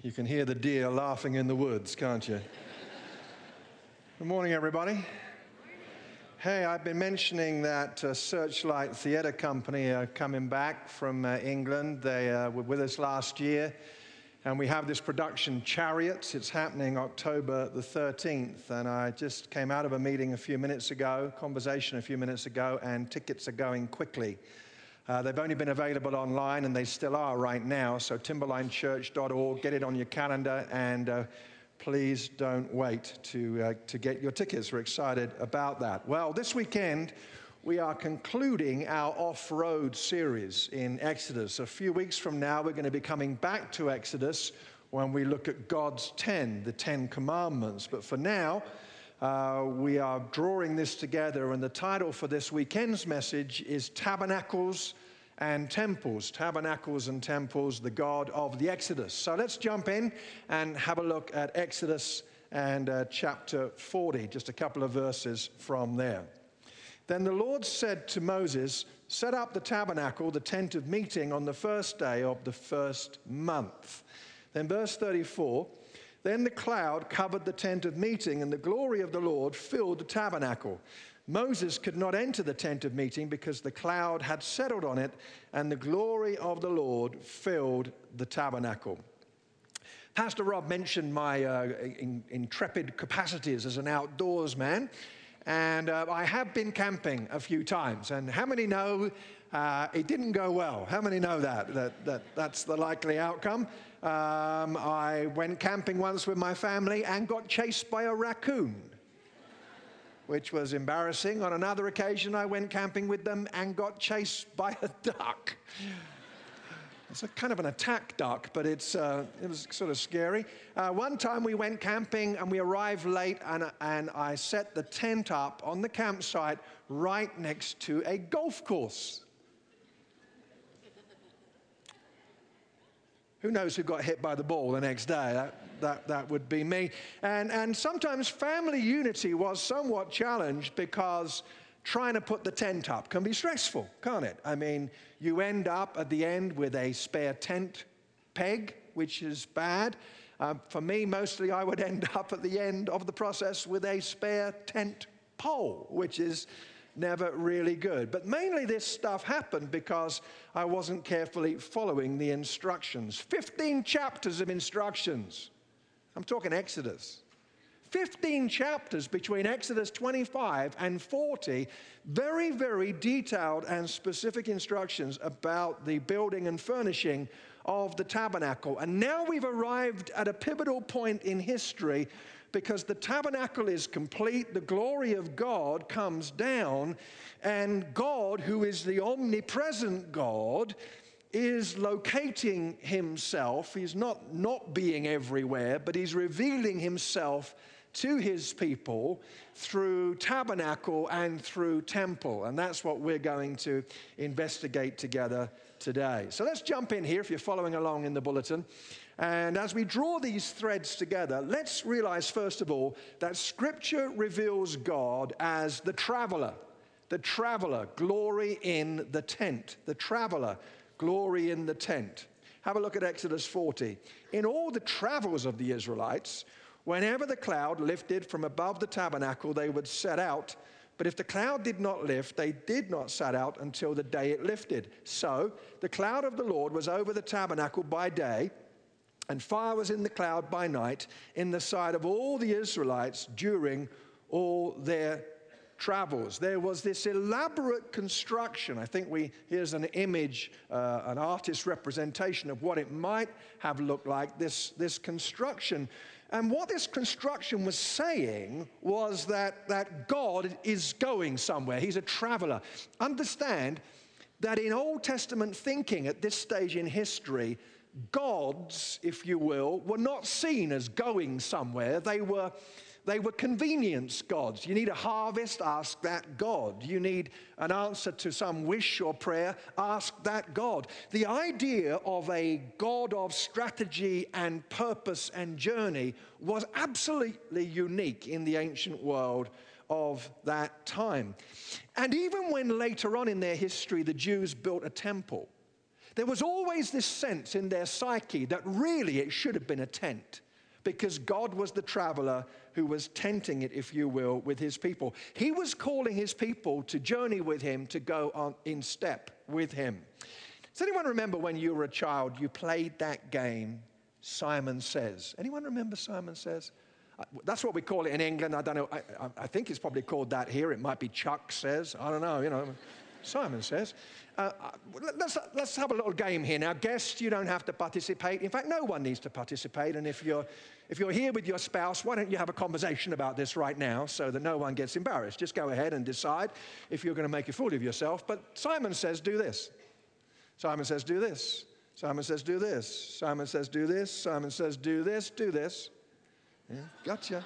You can hear the deer laughing in the woods, can't you? Good morning, everybody. Hey, I've been mentioning that uh, Searchlight Theatre Company are coming back from uh, England. They uh, were with us last year, and we have this production, Chariots. It's happening October the 13th, and I just came out of a meeting a few minutes ago, conversation a few minutes ago, and tickets are going quickly. Uh, they've only been available online, and they still are right now. So, timberlinechurch.org, get it on your calendar, and uh, please don't wait to, uh, to get your tickets. We're excited about that. Well, this weekend, we are concluding our off road series in Exodus. A few weeks from now, we're going to be coming back to Exodus when we look at God's 10, the 10 commandments. But for now, uh, we are drawing this together, and the title for this weekend's message is Tabernacles and Temples. Tabernacles and Temples, the God of the Exodus. So let's jump in and have a look at Exodus and uh, chapter 40, just a couple of verses from there. Then the Lord said to Moses, Set up the tabernacle, the tent of meeting, on the first day of the first month. Then, verse 34 then the cloud covered the tent of meeting, and the glory of the Lord filled the tabernacle. Moses could not enter the tent of meeting because the cloud had settled on it, and the glory of the Lord filled the tabernacle. Pastor Rob mentioned my uh, in, intrepid capacities as an outdoors man, and uh, I have been camping a few times. And how many know uh, it didn't go well? How many know that? that, that that's the likely outcome? Um, I went camping once with my family and got chased by a raccoon, which was embarrassing. On another occasion, I went camping with them and got chased by a duck. It's a kind of an attack duck, but it's, uh, it was sort of scary. Uh, one time we went camping and we arrived late, and, and I set the tent up on the campsite right next to a golf course. Who knows who got hit by the ball the next day? That, that, that would be me. And, and sometimes family unity was somewhat challenged because trying to put the tent up can be stressful, can't it? I mean, you end up at the end with a spare tent peg, which is bad. Uh, for me, mostly I would end up at the end of the process with a spare tent pole, which is never really good. But mainly this stuff happened because I wasn't carefully following the instructions. 15 chapters of instructions. I'm talking Exodus. 15 chapters between Exodus 25 and 40, very, very detailed and specific instructions about the building and furnishing of the tabernacle. And now we've arrived at a pivotal point in history because the tabernacle is complete, the glory of God comes down, and God, who is the omnipresent God, is locating himself. He's not not being everywhere, but he's revealing himself to his people through tabernacle and through temple. And that's what we're going to investigate together today. So let's jump in here if you're following along in the bulletin. And as we draw these threads together, let's realize, first of all, that Scripture reveals God as the traveler, the traveler, glory in the tent, the traveler, glory in the tent. Have a look at Exodus 40. In all the travels of the Israelites, whenever the cloud lifted from above the tabernacle, they would set out. But if the cloud did not lift, they did not set out until the day it lifted. So the cloud of the Lord was over the tabernacle by day and fire was in the cloud by night in the sight of all the Israelites during all their travels. There was this elaborate construction. I think we here's an image, uh, an artist's representation of what it might have looked like. This this construction, and what this construction was saying was that that God is going somewhere. He's a traveler. Understand that in Old Testament thinking at this stage in history gods, if you will, were not seen as going somewhere. They were, they were convenience gods. You need a harvest, ask that God. You need an answer to some wish or prayer, ask that God. The idea of a God of strategy and purpose and journey was absolutely unique in the ancient world of that time. And even when later on in their history the Jews built a temple, there was always this sense in their psyche that really it should have been a tent because God was the traveler who was tenting it, if you will, with his people. He was calling his people to journey with him, to go on in step with him. Does anyone remember when you were a child, you played that game, Simon Says? Anyone remember Simon Says? Uh, that's what we call it in England. I don't know. I, I, think it's probably called that here. It might be Chuck Says. I don't know, you know. Simon says. Uh, uh let's, let's have a little game here. Now, guests, you don't have to participate. In fact, no one needs to participate. And if you're, if you're here with your spouse, why don't you have a conversation about this right now so that no one gets embarrassed? Just go ahead and decide if you're going to make a fool of yourself. But Simon says, do this. Simon says, do this. Simon says, do this. Simon says, do this. Simon says, do this, do this. Yeah, gotcha.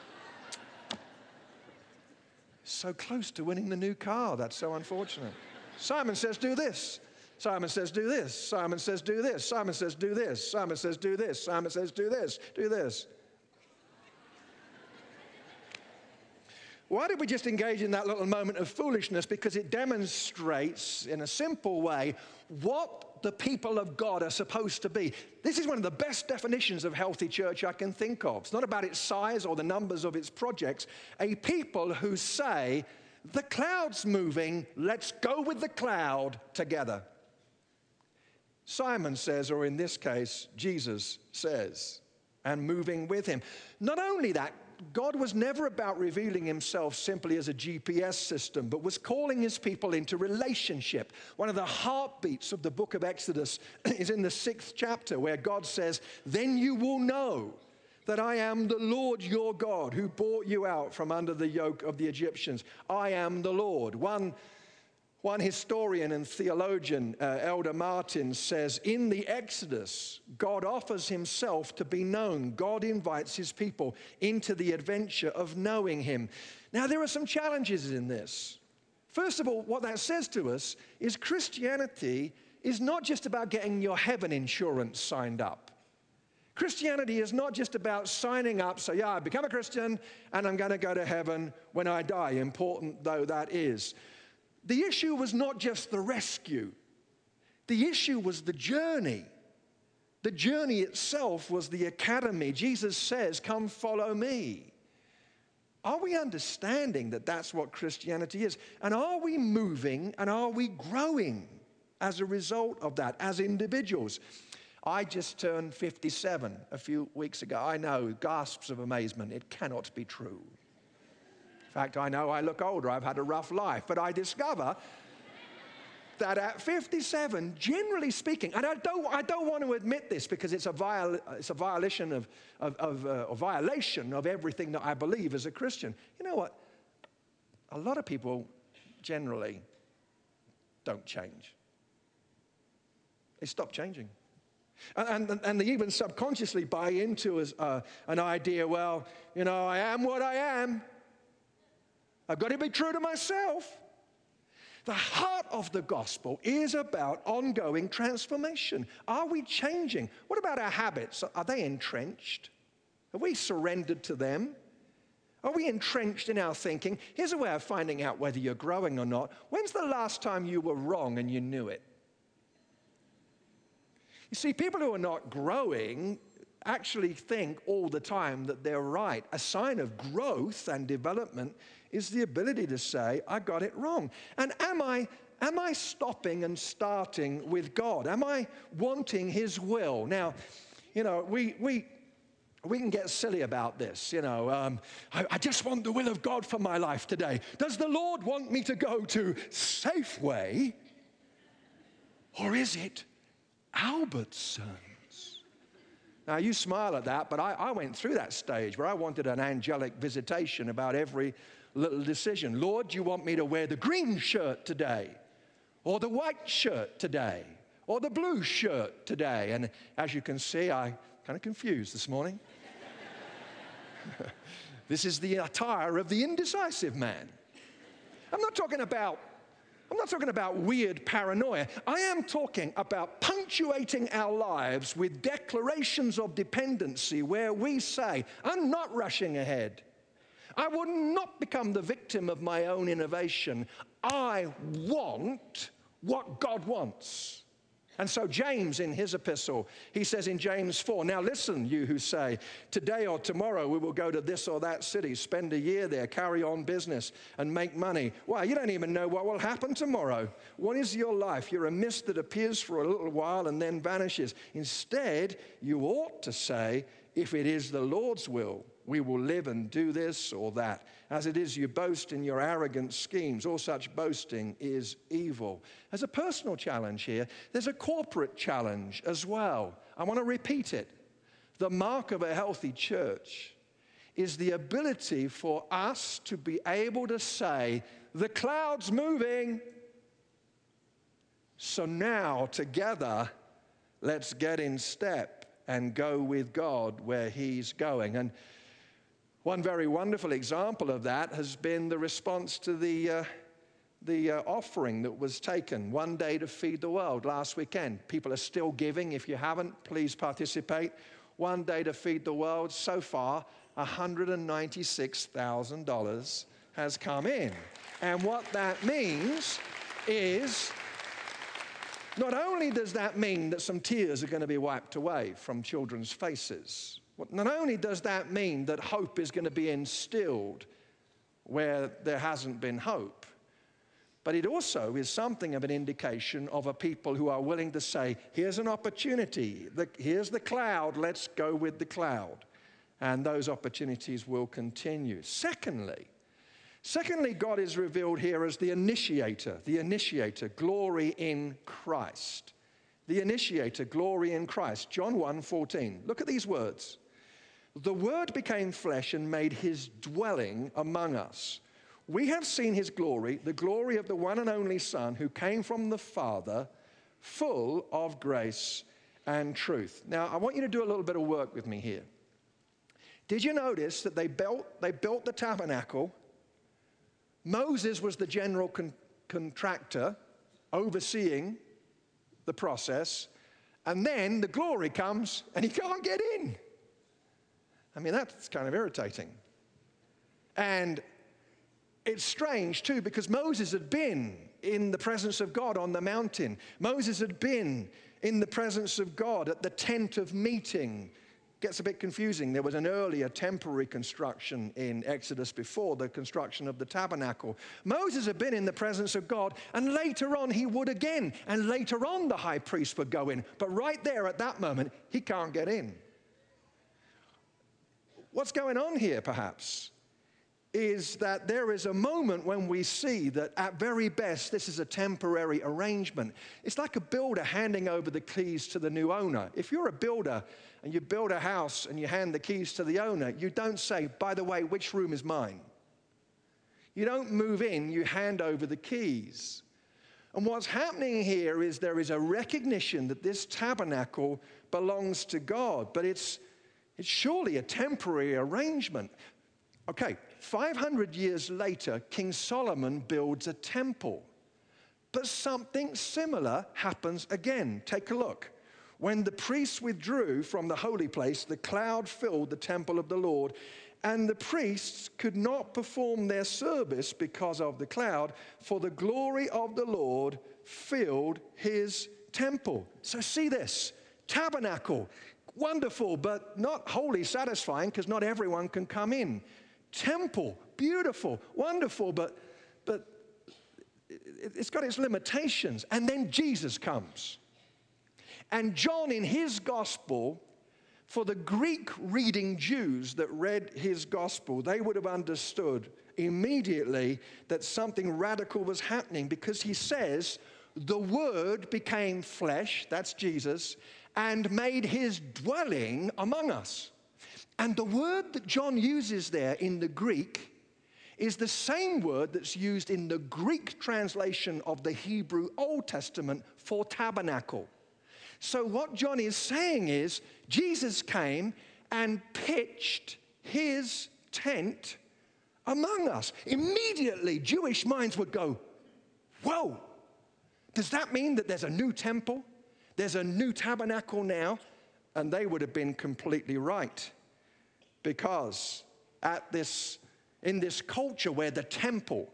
So close to winning the new car. That's so unfortunate. Simon says, do this. Simon says, do this. Simon says, do this. Simon says, do this. Simon says, do this. Simon says, do this. Do this. Why did we just engage in that little moment of foolishness? Because it demonstrates in a simple way what the people of God are supposed to be. This is one of the best definitions of healthy church I can think of. It's not about its size or the numbers of its projects. A people who say, the cloud's moving, let's go with the cloud together. Simon says, or in this case, Jesus says, and moving with him. Not only that, God was never about revealing himself simply as a GPS system, but was calling his people into relationship. One of the heartbeats of the book of Exodus is in the sixth chapter, where God says, Then you will know that I am the Lord your God who brought you out from under the yoke of the Egyptians. I am the Lord. One one historian and theologian, uh, Elmer Martens, says In the Exodus, God offers himself to be known. God invites his people into the adventure of knowing him. Now, there are some challenges in this. First of all, what that says to us is Christianity is not just about getting your heaven insurance signed up. Christianity is not just about signing up, so yeah, I become a Christian and I'm going to go to heaven when I die, important though that is. The issue was not just the rescue, the issue was the journey. The journey itself was the academy. Jesus says, Come follow me. Are we understanding that that's what Christianity is? And are we moving and are we growing as a result of that as individuals? I just turned 57 a few weeks ago. I know, gasps of amazement. It cannot be true. In fact, I know I look older, I've had a rough life, but I discover that at 57, generally speaking, and I don't, I don't want to admit this because it's a, viol, it's a violation of, of, of uh, a violation of everything that I believe as a Christian. You know what? A lot of people generally don't change. They stop changing. And, and, and, they even subconsciously buy into as, uh, an idea well, you know, I am what I am. I've got to be true to myself. The heart of the gospel is about ongoing transformation. Are we changing? What about our habits? Are they entrenched? Have we surrendered to them? Are we entrenched in our thinking? Here's a way of finding out whether you're growing or not. When's the last time you were wrong and you knew it? You see, people who are not growing actually think all the time that they're right. A sign of growth and development is the ability to say, I got it wrong. And am I, am I stopping and starting with God? Am I wanting His will? Now, you know, we, we, we can get silly about this. You know, um, I, I, just want the will of God for my life today. Does the Lord want me to go to Safeway? Or is it Albertsons? Now, you smile at that, but I, I went through that stage where I wanted an angelic visitation about every little decision. Lord, do you want me to wear the green shirt today? Or the white shirt today? Or the blue shirt today? And as you can see, I kind of confused this morning. this is the attire of the indecisive man. I'm not talking about I'm not talking about weird paranoia. I am talking about punctuating our lives with declarations of dependency where we say, I'm not rushing ahead. I will not become the victim of my own innovation. I want what God wants. And so, James, in his epistle, he says in James 4 Now listen, you who say, Today or tomorrow we will go to this or that city, spend a year there, carry on business, and make money. Well, you don't even know what will happen tomorrow. What is your life? You're a mist that appears for a little while and then vanishes. Instead, you ought to say, If it is the Lord's will, we will live and do this or that. As it is, you boast in your arrogant schemes. All such boasting is evil. There's a personal challenge here, there's a corporate challenge as well. I want to repeat it. The mark of a healthy church is the ability for us to be able to say, The cloud's moving. So now, together, let's get in step and go with God where He's going. And one very wonderful example of that has been the response to the, uh, the uh, offering that was taken one day to feed the world last weekend. People are still giving. If you haven't, please participate. One day to feed the world. So far, $196,000 has come in. And what that means is not only does that mean that some tears are going to be wiped away from children's faces, not only does that mean that hope is going to be instilled where there hasn't been hope, but it also is something of an indication of a people who are willing to say, here's an opportunity, here's the cloud, let's go with the cloud. And those opportunities will continue. Secondly, secondly, God is revealed here as the initiator, the initiator, glory in Christ. The initiator, glory in Christ. John 1 14. Look at these words. The Word became flesh and made his dwelling among us. We have seen his glory, the glory of the one and only Son who came from the Father, full of grace and truth. Now, I want you to do a little bit of work with me here. Did you notice that they built, they built the tabernacle? Moses was the general con- contractor overseeing the process, and then the glory comes and he can't get in. I mean, that's kind of irritating. And it's strange too because Moses had been in the presence of God on the mountain. Moses had been in the presence of God at the tent of meeting. Gets a bit confusing. There was an earlier temporary construction in Exodus before the construction of the tabernacle. Moses had been in the presence of God, and later on he would again. And later on the high priest would go in. But right there at that moment, he can't get in. What's going on here, perhaps, is that there is a moment when we see that at very best this is a temporary arrangement. It's like a builder handing over the keys to the new owner. If you're a builder and you build a house and you hand the keys to the owner, you don't say, by the way, which room is mine? You don't move in, you hand over the keys. And what's happening here is there is a recognition that this tabernacle belongs to God, but it's it's surely a temporary arrangement. Okay, 500 years later, King Solomon builds a temple. But something similar happens again. Take a look. When the priests withdrew from the holy place, the cloud filled the temple of the Lord, and the priests could not perform their service because of the cloud, for the glory of the Lord filled his temple. So, see this tabernacle Wonderful, but not wholly satisfying because not everyone can come in. Temple, beautiful, wonderful, but, but it's got its limitations. And then Jesus comes. And John, in his gospel, for the Greek reading Jews that read his gospel, they would have understood immediately that something radical was happening because he says, The Word became flesh, that's Jesus, and made his dwelling among us. And the word that John uses there in the Greek is the same word that's used in the Greek translation of the Hebrew Old Testament for tabernacle. So, what John is saying is Jesus came and pitched his tent among us. Immediately, Jewish minds would go, Whoa, does that mean that there's a new temple? There's a new tabernacle now, and they would have been completely right. Because at this, in this culture where the temple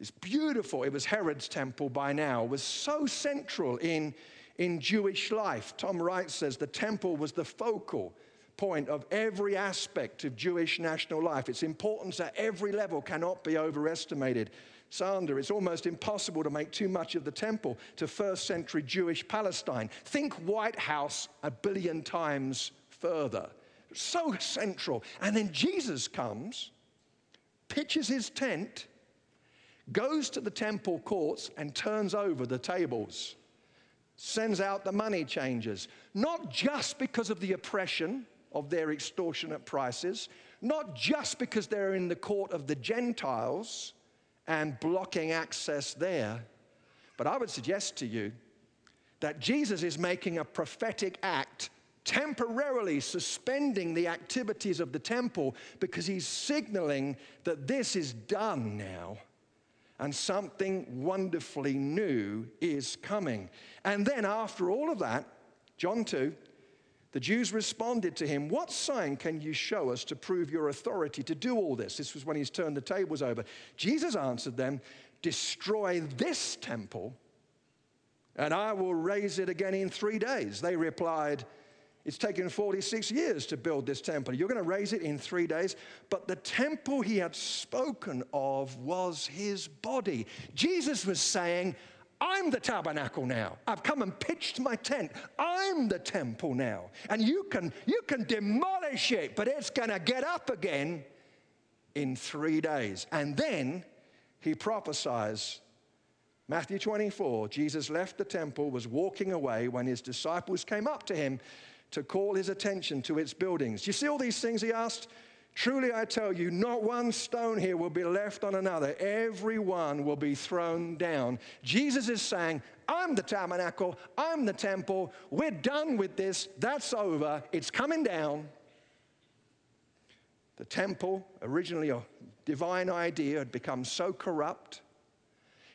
is beautiful, it was Herod's temple by now, was so central in, in Jewish life. Tom Wright says the temple was the focal point of every aspect of Jewish national life. Its importance at every level cannot be overestimated. Sander, it's almost impossible to make too much of the temple to first century Jewish Palestine. Think White House a billion times further. So central. And then Jesus comes, pitches his tent, goes to the temple courts, and turns over the tables, sends out the money changers, not just because of the oppression of their extortionate prices, not just because they're in the court of the Gentiles and blocking access there, but I would suggest to you that Jesus is making a prophetic act temporarily suspending the activities of the temple because he's signaling that this is done now and something wonderfully new is coming. And then, after all of that, John 2, the Jews responded to him, What sign can you show us to prove your authority to do all this? This was when he's turned the tables over. Jesus answered them, Destroy this temple, and I will raise it again in three days. They replied, it's taken 46 years to build this temple. You're going to raise it in three days. But the temple he had spoken of was his body. Jesus was saying, I'm the tabernacle now. I've come and pitched my tent. I'm the temple now. And you can, you can demolish it, but it's going to get up again in three days. And then he prophesies Matthew 24, Jesus left the temple, was walking away when his disciples came up to him to call his attention to its buildings. Do you see all these things he asked? Truly I tell you, not one stone here will be left on another. Every one will be thrown down. Jesus is saying, I'm the tabernacle, I'm the temple, we're done with this, that's over, it's coming down. The temple, originally a divine idea, had become so corrupt.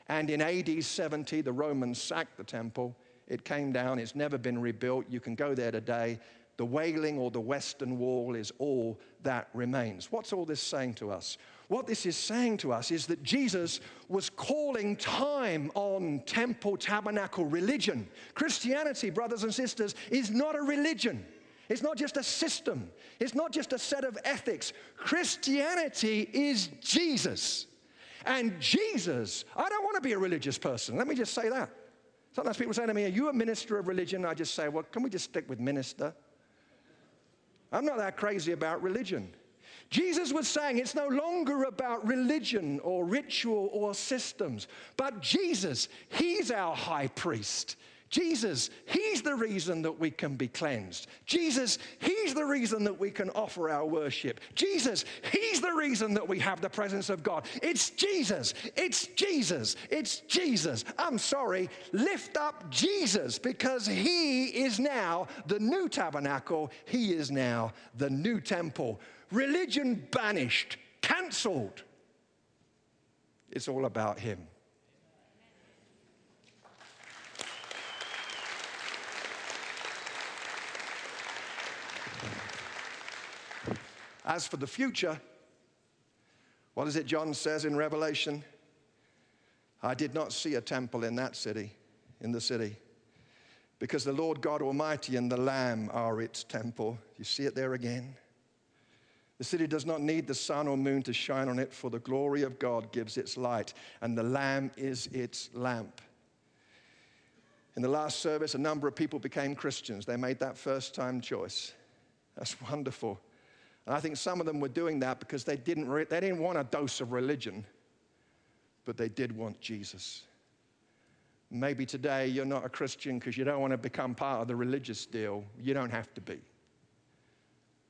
And in AD 70, the Romans sacked the temple it came down, it's never been rebuilt. You can go there today. The Wailing or the Western Wall is all that remains. What's all this saying to us? What this is saying to us is that Jesus was calling time on temple tabernacle religion. Christianity, brothers and sisters, is not a religion. It's not just a system. It's not just a set of ethics. Christianity is Jesus. And Jesus, I don't want to be a religious person. Let me just say that. Sometimes people say to me, Are you a minister of religion? I just say, Well, can we just stick with minister? I'm not that crazy about religion. Jesus was saying it's no longer about religion or ritual or systems, but Jesus, He's our high priest. Jesus, He's the reason that we can be cleansed. Jesus, He's the reason that we can offer our worship. Jesus, He's the reason that we have the presence of God. It's Jesus, it's Jesus, it's Jesus. I'm sorry, lift up Jesus because He is now the new tabernacle, He is now the new temple. Religion banished, cancelled. It's all about Him. As for the future, what is it John says in Revelation? I did not see a temple in that city, in the city, because the Lord God Almighty and the Lamb are its temple. You see it there again? The city does not need the sun or moon to shine on it, for the glory of God gives its light, and the Lamb is its lamp. In the last service, a number of people became Christians. They made that first time choice. That's wonderful. And I think some of them were doing that because they didn't, re- they didn't want a dose of religion, but they did want Jesus. Maybe today you're not a Christian because you don't want to become part of the religious deal. You don't have to be.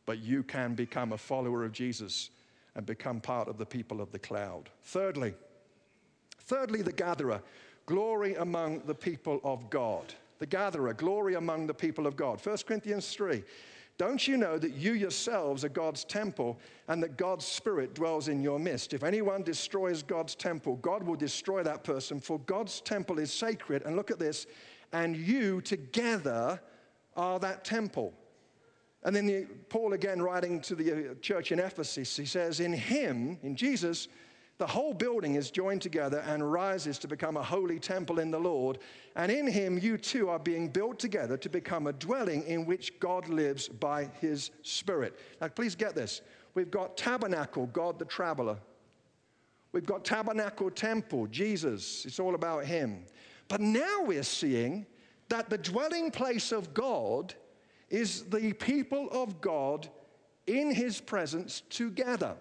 But you can become a follower of Jesus and become part of the people of the cloud. Thirdly, thirdly, the gatherer, glory among the people of God. The gatherer, glory among the people of God. 1 Corinthians 3. Don't you know that you yourselves are God's temple and that God's Spirit dwells in your midst? If anyone destroys God's temple, God will destroy that person, for God's temple is sacred. And look at this, and you together are that temple. And then the, Paul, again, writing to the uh, church in Ephesus, he says, In him, in Jesus, the whole building is joined together and rises to become a holy temple in the Lord. And in him, you too are being built together to become a dwelling in which God lives by his Spirit. Now, please get this. We've got tabernacle, God the traveler. We've got tabernacle, temple, Jesus. It's all about him. But now we're seeing that the dwelling place of God is the people of God in his presence together.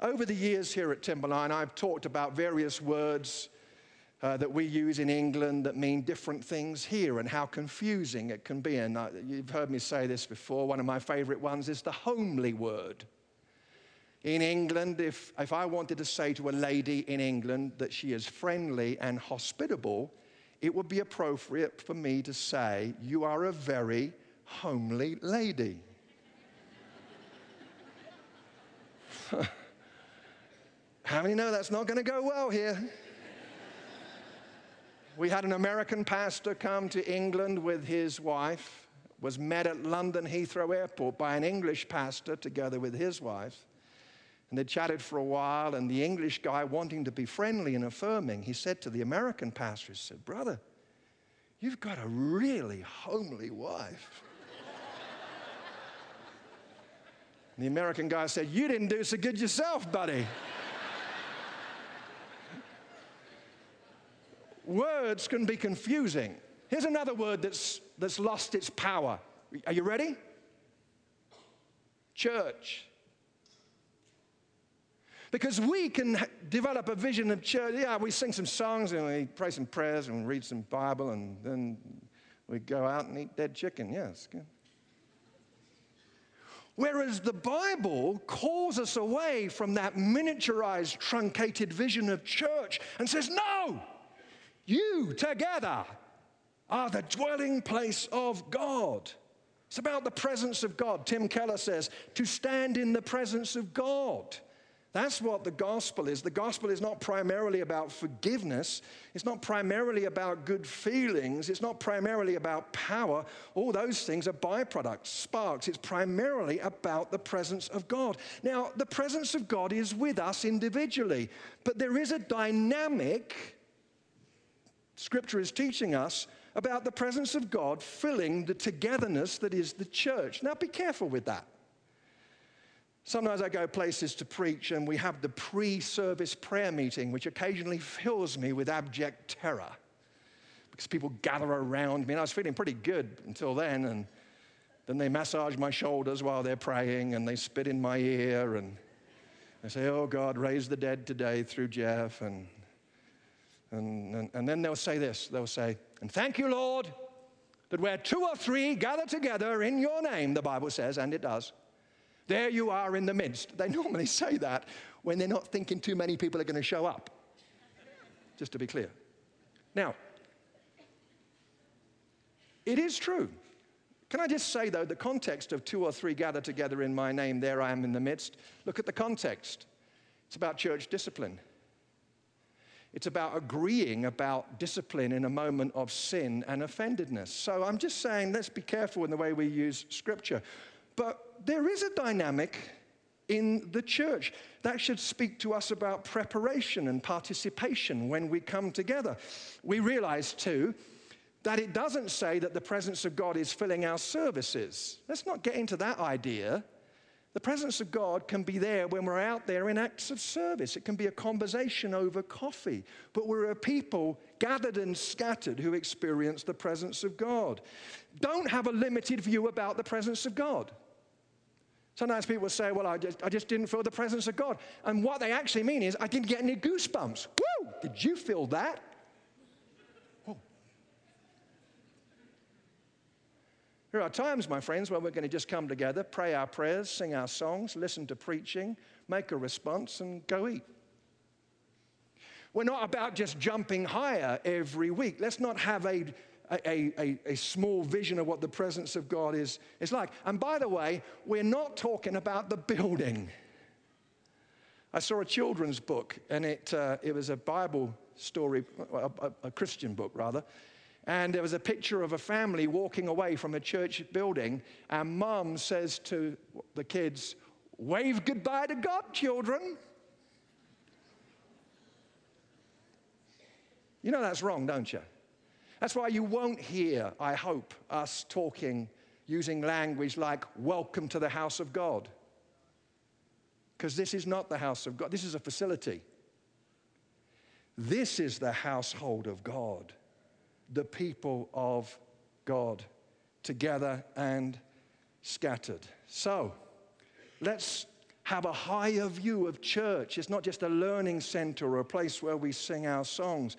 Over the years here at Timberline, I've talked about various words uh, that we use in England that mean different things here and how confusing it can be. And uh, you've heard me say this before. One of my favorite ones is the homely word. In England, if, if I wanted to say to a lady in England that she is friendly and hospitable, it would be appropriate for me to say, You are a very homely lady. How many know that's not going to go well here? we had an American pastor come to England with his wife, was met at London Heathrow Airport by an English pastor together with his wife. And they chatted for a while, and the English guy, wanting to be friendly and affirming, he said to the American pastor, he said, Brother, you've got a really homely wife. the American guy said, You didn't do so good yourself, buddy. Words can be confusing. Here's another word that's, that's lost its power. Are you ready? Church. Because we can develop a vision of church. Yeah, we sing some songs and we pray some prayers and read some Bible and then we go out and eat dead chicken. Yes, good. Whereas the Bible calls us away from that miniaturized, truncated vision of church and says, no, you together are the dwelling place of God. It's about the presence of God. Tim Keller says, to stand in the presence of God. That's what the gospel is. The gospel is not primarily about forgiveness. It's not primarily about good feelings. It's not primarily about power. All those things are byproducts, sparks. It's primarily about the presence of God. Now, the presence of God is with us individually, but there is a dynamic Scripture is teaching us about the presence of God filling the togetherness that is the church. Now, be careful with that. Sometimes I go places to preach and we have the pre service prayer meeting, which occasionally fills me with abject terror because people gather around me. And I was feeling pretty good until then. And then they massage my shoulders while they're praying and they spit in my ear and they say, Oh God, raise the dead today through Jeff. And and, and, and then they'll say this they'll say, And thank you, Lord, that where two or three gather together in your name, the Bible says, and it does, there you are in the midst. They normally say that when they're not thinking too many people are going to show up, just to be clear. Now, it is true. Can I just say, though, the context of two or three gather together in my name, there I am in the midst, look at the context. It's about church discipline. It's about agreeing about discipline in a moment of sin and offendedness. So I'm just saying, let's be careful in the way we use scripture. But there is a dynamic in the church that should speak to us about preparation and participation when we come together. We realize, too, that it doesn't say that the presence of God is filling our services. Let's not get into that idea. The presence of God can be there when we're out there in acts of service. It can be a conversation over coffee. But we're a people gathered and scattered who experience the presence of God. Don't have a limited view about the presence of God. Sometimes people say, Well, I just, I just didn't feel the presence of God. And what they actually mean is, I didn't get any goosebumps. Woo! Did you feel that? There are times, my friends, when we're going to just come together, pray our prayers, sing our songs, listen to preaching, make a response, and go eat. We're not about just jumping higher every week. Let's not have a, a, a, a, small vision of what the presence of God is, is like. And by the way, we're not talking about the building. I saw a children's book, and it, uh, it was a Bible story, a, a Christian book rather, and there was a picture of a family walking away from a church building, and mom says to the kids, Wave goodbye to God, children. You know that's wrong, don't you? That's why you won't hear, I hope, us talking using language like, Welcome to the house of God. Because this is not the house of God, this is a facility. This is the household of God the people of God, together and scattered. So, let's have a higher view of church. It's not just a learning center or a place where we sing our songs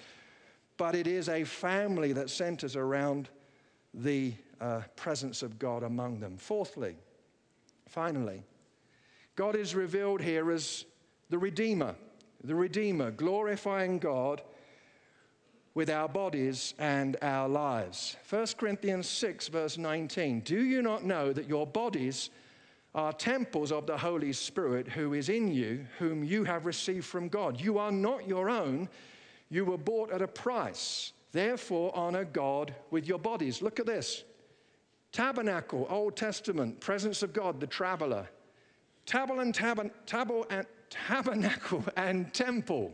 but it is a family that centers around the uh, presence of God among them. Fourthly, finally, God is revealed here as the Redeemer, the Redeemer, glorifying God with our bodies and our lives. 1 Corinthians 6, verse 19. Do you not know that your bodies are temples of the Holy Spirit who is in you, whom you have received from God? You are not your own you were bought at a price. Therefore, honor God with your bodies. Look at this tabernacle, Old Testament, presence of God, the traveler. Tabernacle and, tab- tab- and, tabernacle and temple,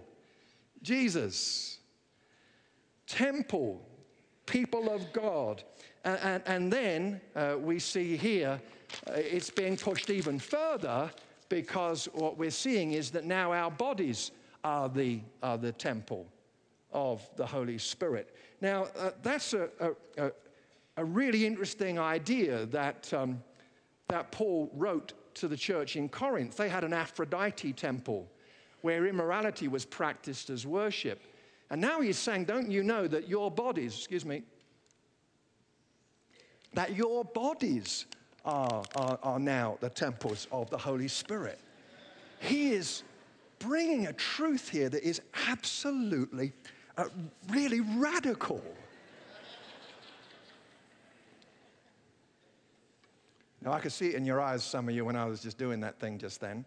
Jesus. Temple, people of God. And, and, and then uh, we see here uh, it's being pushed even further because what we're seeing is that now our bodies are the, are the temple of the Holy Spirit. Now, uh, that's a, a, a, really interesting idea that, um, that Paul wrote to the church in Corinth. They had an Aphrodite temple where immorality was practiced as worship. And now he's saying, Don't you know that your bodies, excuse me, that your bodies are, are, are now the temples of the Holy Spirit? He is bringing a truth here that is absolutely uh, really radical. Now, I could see it in your eyes, some of you, when I was just doing that thing just then.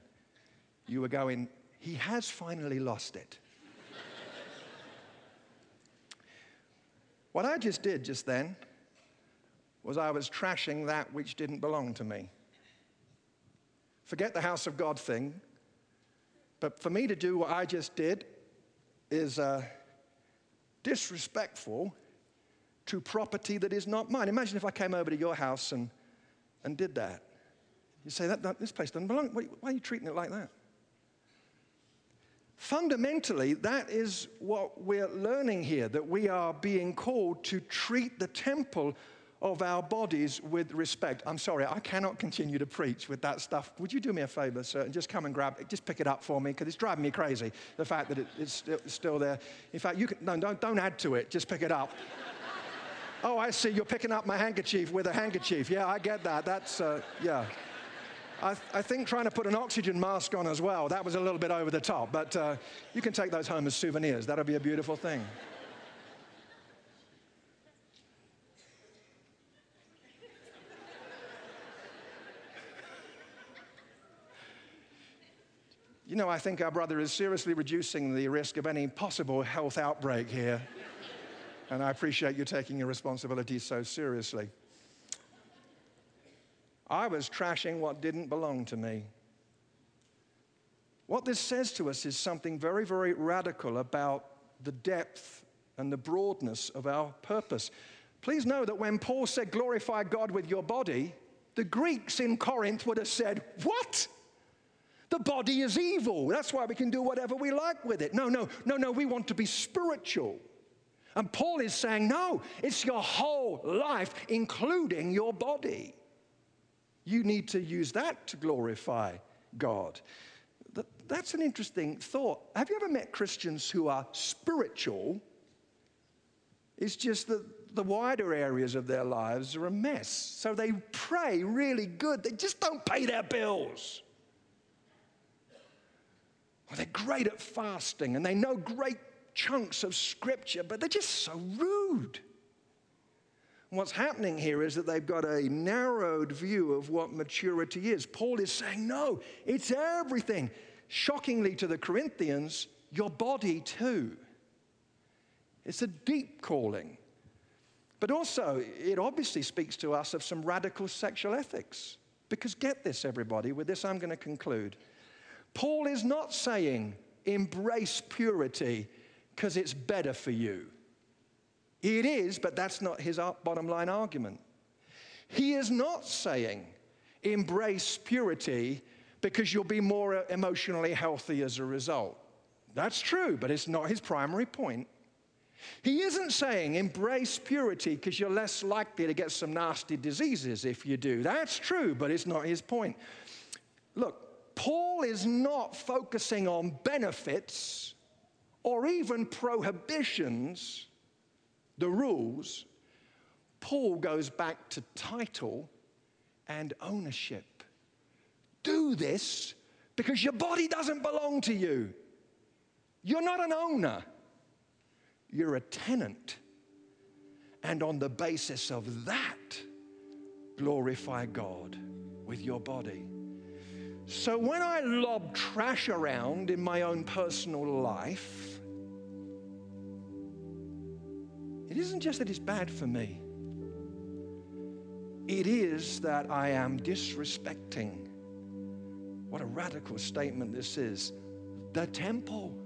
You were going, he has finally lost it. What I just did just then was I was trashing that which didn't belong to me. Forget the house of God thing. But for me to do what I just did is uh, disrespectful to property that is not mine. Imagine if I came over to your house and, and did that. You say, that, that, this place doesn't belong. Why, why are you treating it like that? Fundamentally, that is what we're learning here that we are being called to treat the temple of our bodies with respect. I'm sorry, I cannot continue to preach with that stuff. Would you do me a favor, sir, and just come and grab it? Just pick it up for me because it's driving me crazy, the fact that it, it's still there. In fact, you can, no, don't, don't add to it, just pick it up. oh, I see, you're picking up my handkerchief with a handkerchief. Yeah, I get that. That's, uh, yeah. I, th- I, think trying to put an oxygen mask on as well, that was a little bit over the top, but uh, you can take those home as souvenirs. That'll be a beautiful thing. You know, I think our brother is seriously reducing the risk of any possible health outbreak here. and I appreciate you taking your responsibility so seriously. I was trashing what didn't belong to me. What this says to us is something very, very radical about the depth and the broadness of our purpose. Please know that when Paul said, glorify God with your body, the Greeks in Corinth would have said, What? The body is evil. That's why we can do whatever we like with it. No, no, no, no. We want to be spiritual. And Paul is saying, no, it's your whole life, including your body. You need to use that to glorify God. That's an interesting thought. Have you ever met Christians who are spiritual? It's just that the wider areas of their lives are a mess. So they pray really good, they just don't pay their bills. They're great at fasting and they know great chunks of scripture, but they're just so rude. What's happening here is that they've got a narrowed view of what maturity is. Paul is saying, no, it's everything. Shockingly to the Corinthians, your body too. It's a deep calling. But also, it obviously speaks to us of some radical sexual ethics. Because get this, everybody, with this I'm going to conclude. Paul is not saying embrace purity because it's better for you. It is, but that's not his bottom line argument. He is not saying embrace purity because you'll be more uh, emotionally healthy as a result. That's true, but it's not his primary point. He isn't saying embrace purity because you're less likely to get some nasty diseases if you do. That's true, but it's not his point. Look, Paul is not focusing on benefits or even prohibitions, the rules. Paul goes back to title and ownership. Do this because your body doesn't belong to you. You're not an owner, you're a tenant. And on the basis of that, glorify God with your body. So when I lob trash around in my own personal life, it isn't just that it's bad for me, it is that I am disrespecting. What a radical statement this is. The temple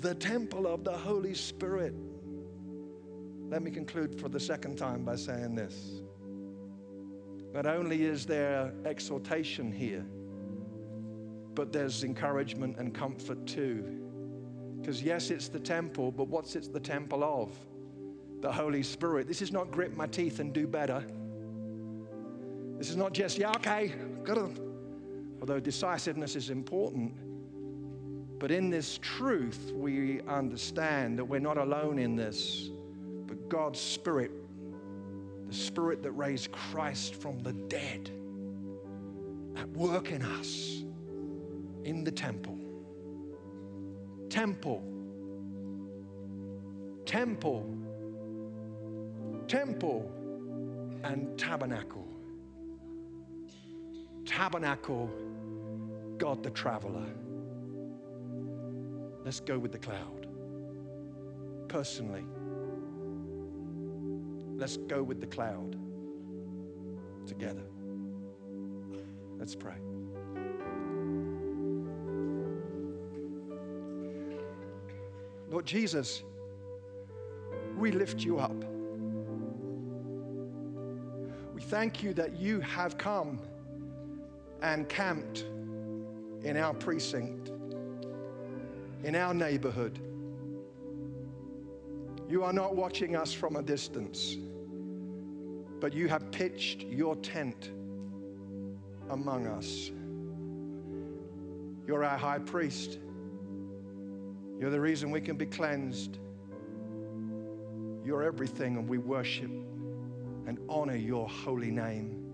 the temple of the Holy Spirit. Let me conclude for the second time by saying this. Not only is there exhortation here, but there's encouragement and comfort too. Because, yes, it's the temple, but what's it the temple of? The Holy Spirit. This is not grit my teeth and do better. This is not just, yeah, okay, got. Although decisiveness is important, but in this truth, we understand that we're not alone in this, but God's Spirit, the Spirit that raised Christ from the dead, at work in us in the temple. Temple. Temple. Temple and tabernacle. Tabernacle, God the traveler. Let's go with the cloud. Personally, let's go with the cloud together. Let's pray. Lord Jesus, we lift you up. We thank you that you have come and camped in our precinct in our neighborhood. You are not watching us from a distance, but you have pitched your tent among us. You're our high priest. You're the reason we can be cleansed. You're everything, and we worship and honor your holy name.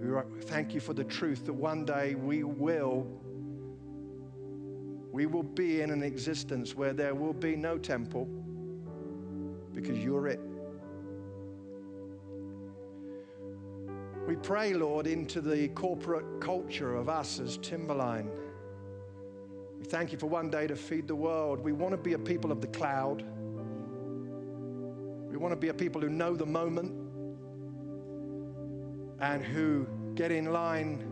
We thank you for the truth that one day we will we will be in an existence where there will be no temple because you're it. We pray, Lord, into the corporate culture of us as Timberline. Thank you for one day to feed the world. We want to be a people of the cloud. We want to be a people who know the moment and who get in line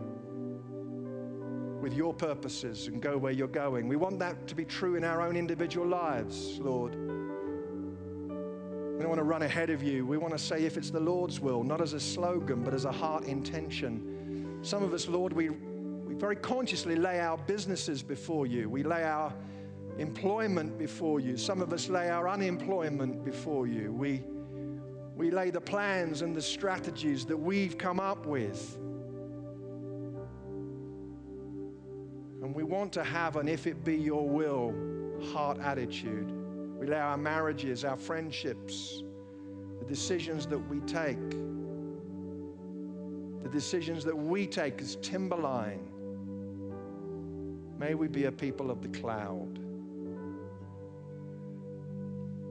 with your purposes and go where you're going. We want that to be true in our own individual lives, Lord. We don't want to run ahead of you. We want to say, if it's the Lord's will, not as a slogan, but as a heart intention. Some of us, Lord, we very consciously lay our businesses before you. We lay our employment before you. Some of us lay our unemployment before you. We, we lay the plans and the strategies that we've come up with. And we want to have an if it be your will heart attitude. We lay our marriages, our friendships, the decisions that we take, the decisions that we take as Timberline. May we be a people of the cloud.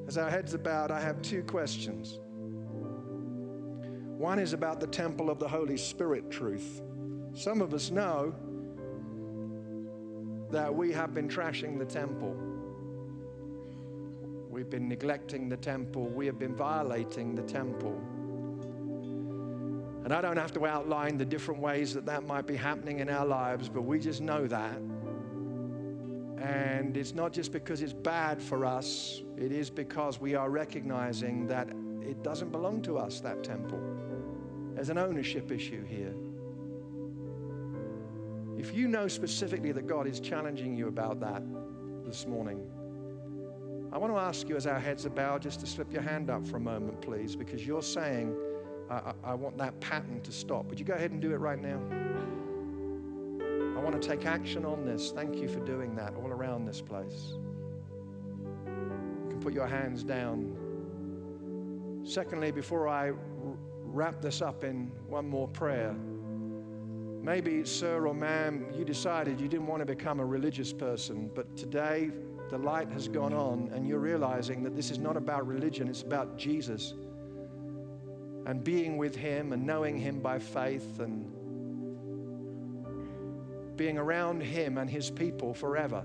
As our heads are bowed, I have two questions. One is about the temple of the Holy Spirit truth. Some of us know that we have been trashing the temple. We've been neglecting the temple. We have been violating the temple. And I don't have to outline the different ways that that might be happening in our lives, but we just know that. And it's not just because it's bad for us, it is because we are recognizing that it doesn't belong to us, that temple. There's an ownership issue here. If you know specifically that God is challenging you about that this morning, I want to ask you as our heads are bowed just to slip your hand up for a moment, please, because you're saying, I, I, I want that pattern to stop. Would you go ahead and do it right now? I want to take action on this. Thank you for doing that all around this place. You can put your hands down. Secondly, before I wrap this up in one more prayer, maybe, sir or ma'am, you decided you didn't want to become a religious person, but today the light has gone on and you're realizing that this is not about religion, it's about Jesus and being with Him and knowing Him by faith and being around Him and His people forever.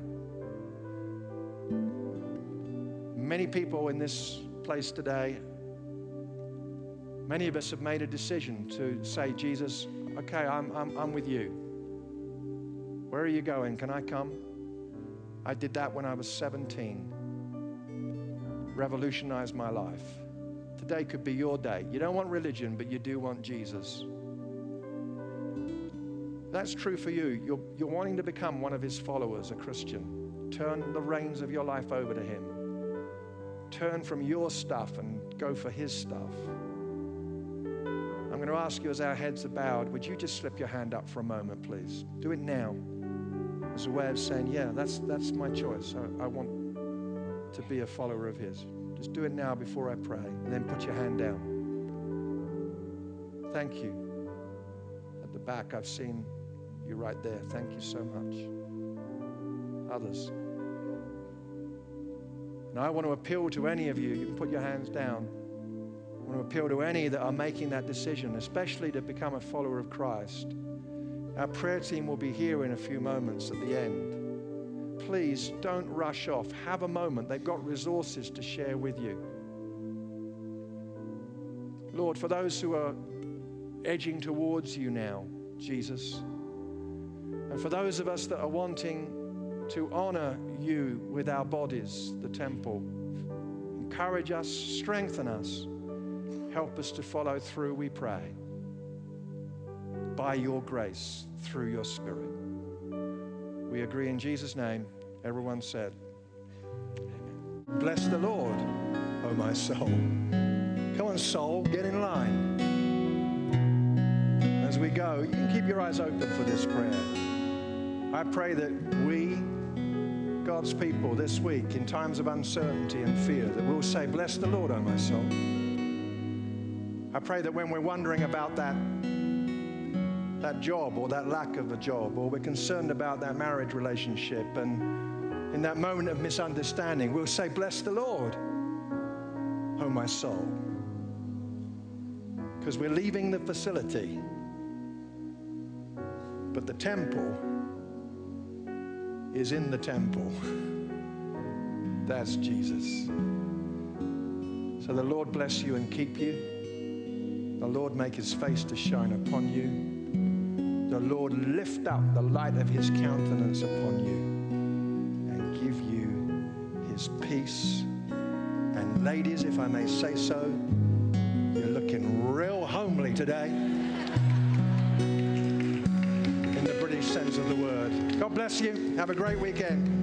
Many people in this place today, many of us have made a decision to say, Jesus, okay, I'm, I'm, I'm with you. Where are you going? Can I come? I did that when I was 17. Revolutionized my life. Today could be your day. You don't want religion, but you do want Jesus that's true for you. You're, you're wanting to become one of his followers, a Christian. Turn the reins of your life over to him. Turn from your stuff and go for his stuff. I'm going to ask you as our heads are bowed, would you just slip your hand up for a moment, please? Do it now as a way of saying, yeah, that's, that's my choice. I, I want to be a follower of his. Just do it now before I pray, and then put your hand down. Thank you. At the back, I've seen you right there. Thank you so much. Others. And I want to appeal to any of you, you can put your hands down. I want to appeal to any that are making that decision, especially to become a follower of Christ. Our prayer team will be here in a few moments at the end. Please don't rush off. Have a moment. They've got resources to share with you. Lord, for those who are edging towards you now, Jesus, and for those of us that are wanting to honor you with our bodies, the temple, encourage us, strengthen us, help us to follow through, we pray, by your grace, through your Spirit. We agree in Jesus' name. Everyone said, Amen. Bless the Lord, O oh my soul. Come on, soul, get in line. As we go, you can keep your eyes open for this prayer. I pray that we, God's people, this week, in times of uncertainty and fear, that we'll say, Bless the Lord, O my soul. I pray that when we're wondering about that, that job or that lack of a job, or we're concerned about that marriage relationship, and in that moment of misunderstanding, we'll say, Bless the Lord, O my soul. Because we're leaving the facility, but the temple is in the temple. That's Jesus. So the Lord bless you and keep you. The Lord make his face to shine upon you. The Lord lift up the light of his countenance upon you and give you his peace. And ladies, if I may say so, you're looking real homely today. Of the word. God bless you. Have a great weekend.